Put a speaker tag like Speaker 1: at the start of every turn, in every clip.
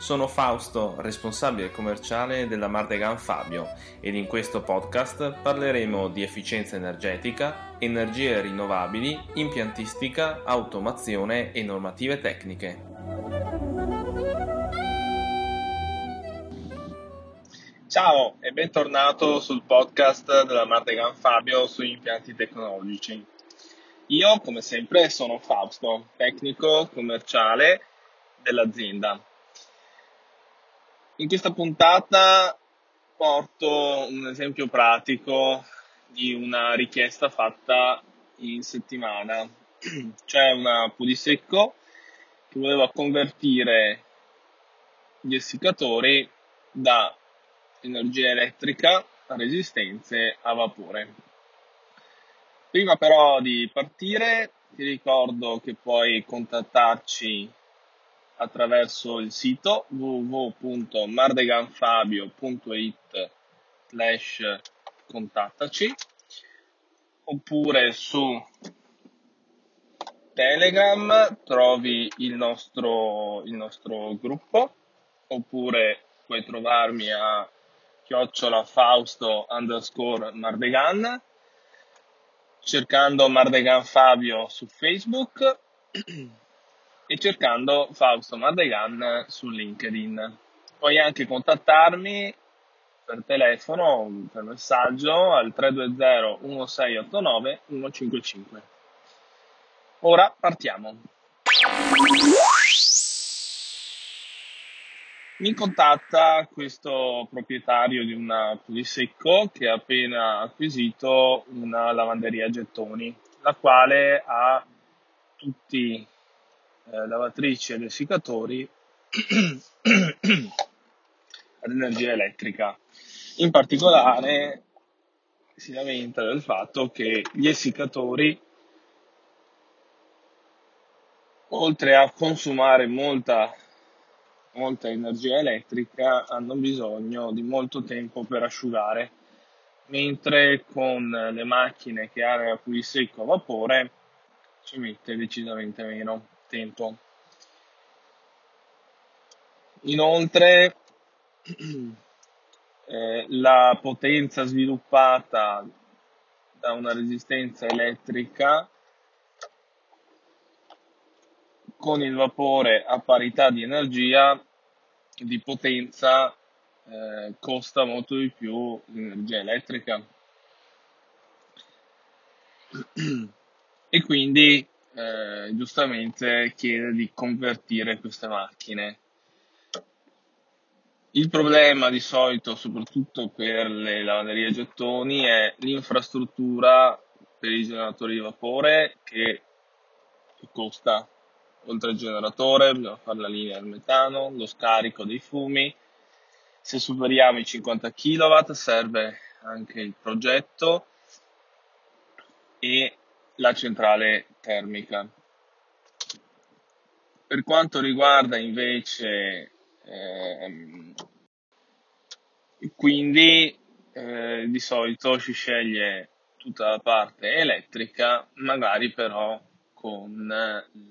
Speaker 1: Sono Fausto, responsabile commerciale della Mardegan Fabio ed in questo podcast parleremo di efficienza energetica, energie rinnovabili, impiantistica, automazione e normative tecniche.
Speaker 2: Ciao e bentornato sul podcast della Martegan Fabio sugli impianti tecnologici. Io, come sempre, sono Fausto, tecnico commerciale dell'azienda. In questa puntata porto un esempio pratico di una richiesta fatta in settimana. C'è una pudisecco che voleva convertire gli essiccatori da energia elettrica, resistenze a vapore. Prima però di partire ti ricordo che puoi contattarci attraverso il sito www.mardeganfabio.it slash contattaci oppure su Telegram trovi il nostro, il nostro gruppo oppure puoi trovarmi a chiocciola Fausto underscore Mardegan, cercando Mardegan Fabio su Facebook e cercando Fausto Mardegan su LinkedIn. Puoi anche contattarmi per telefono, per messaggio al 320 1689 155. Ora partiamo. Mi contatta questo proprietario di un pulisecco che ha appena acquisito una lavanderia a gettoni, la quale ha tutti eh, lavatrici ed essiccatori ad energia elettrica. In particolare si lamenta del fatto che gli essiccatori, oltre a consumare molta molta energia elettrica hanno bisogno di molto tempo per asciugare, mentre con le macchine che hanno il secco a vapore ci mette decisamente meno tempo. Inoltre eh, la potenza sviluppata da una resistenza elettrica con il vapore a parità di energia, di potenza, eh, costa molto di più l'energia elettrica. E quindi eh, giustamente chiede di convertire queste macchine. Il problema di solito, soprattutto per le lavanderie a gettoni, è l'infrastruttura per i generatori di vapore che costa oltre al generatore bisogna fare la linea del metano, lo scarico dei fumi. Se superiamo i 50 kW serve anche il progetto e la centrale termica. Per quanto riguarda invece ehm, quindi eh, di solito si sceglie tutta la parte elettrica, magari però con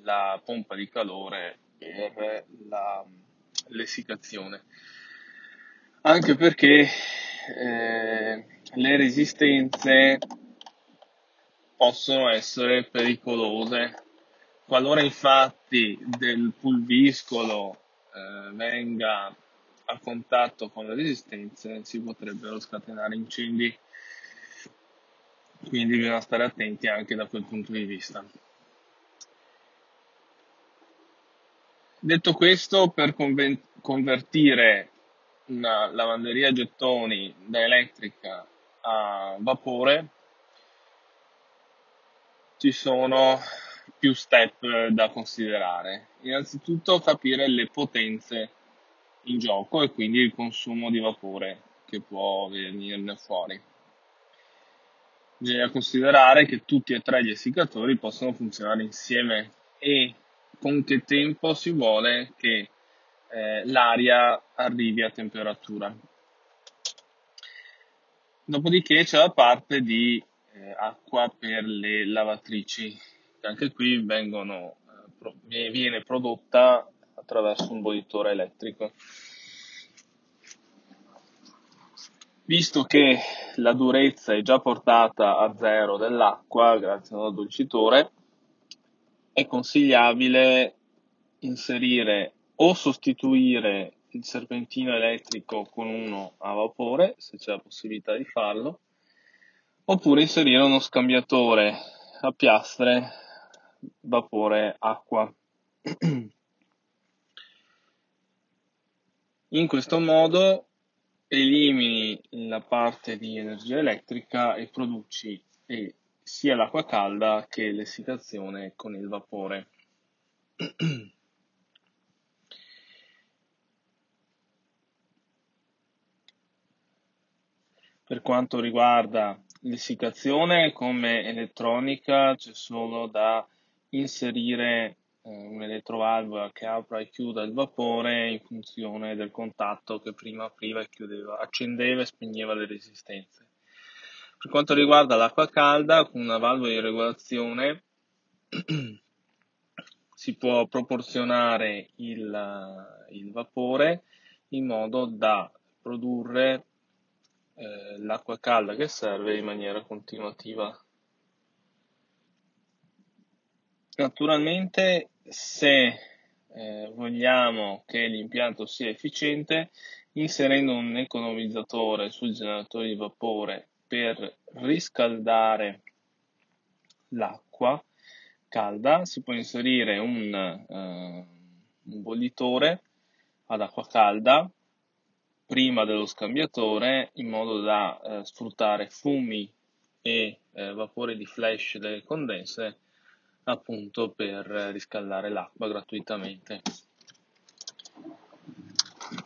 Speaker 2: la pompa di calore per la, l'essiccazione. Anche perché eh, le resistenze possono essere pericolose. Qualora infatti del pulviscolo eh, venga a contatto con le resistenze si potrebbero scatenare incendi. Quindi bisogna stare attenti anche da quel punto di vista. Detto questo, per convertire una lavanderia a gettoni da elettrica a vapore ci sono più step da considerare. Innanzitutto capire le potenze in gioco e quindi il consumo di vapore che può venirne fuori. Bisogna considerare che tutti e tre gli essiccatori possono funzionare insieme e con che tempo si vuole che eh, l'aria arrivi a temperatura. Dopodiché c'è la parte di eh, acqua per le lavatrici, che anche qui vengono, eh, pro- viene prodotta attraverso un bollitore elettrico. Visto che la durezza è già portata a zero dell'acqua grazie a un addolcitore, è consigliabile inserire o sostituire il serpentino elettrico con uno a vapore, se c'è la possibilità di farlo, oppure inserire uno scambiatore a piastre vapore-acqua. In questo modo elimini la parte di energia elettrica e produci sia l'acqua calda che l'essitazione con il vapore. Per quanto riguarda l'essiccazione come elettronica c'è solo da inserire eh, un'elettrovalvola che apra e chiuda il vapore in funzione del contatto che prima apriva e chiudeva, accendeva e spegneva le resistenze. Per quanto riguarda l'acqua calda, con una valvola di regolazione si può proporzionare il, il vapore in modo da produrre eh, l'acqua calda che serve in maniera continuativa. Naturalmente, se eh, vogliamo che l'impianto sia efficiente, inserendo un economizzatore sul generatore di vapore per riscaldare l'acqua calda, si può inserire un, uh, un bollitore ad acqua calda prima dello scambiatore in modo da eh, sfruttare fumi e eh, vapore di flash delle condense appunto per riscaldare l'acqua gratuitamente.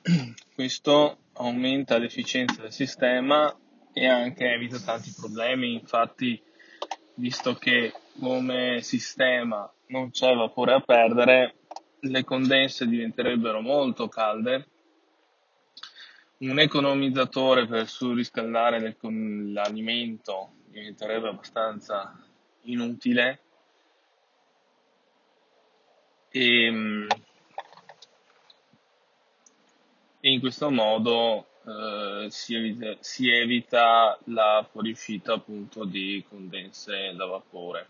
Speaker 2: Questo aumenta l'efficienza del sistema e anche evita tanti problemi, infatti visto che come sistema non c'è vapore a perdere, le condense diventerebbero molto calde un economizzatore per surriscaldare l'alimento diventerebbe abbastanza inutile. E, ehm, e in questo modo eh, si, evita, si evita la fuoriuscita appunto di condense da vapore.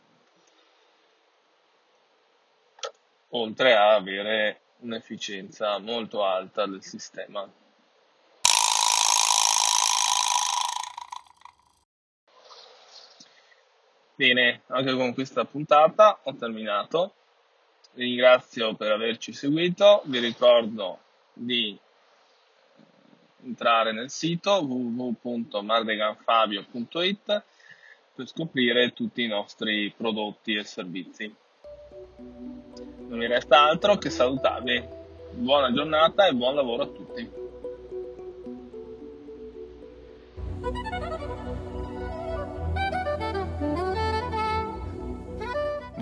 Speaker 2: Oltre a avere un'efficienza molto alta del sistema Bene, anche con questa puntata ho terminato. Vi ringrazio per averci seguito. Vi ricordo di entrare nel sito www.mardeganfabio.it per scoprire tutti i nostri prodotti e servizi. Non mi resta altro che salutarvi. Buona giornata e buon lavoro a tutti.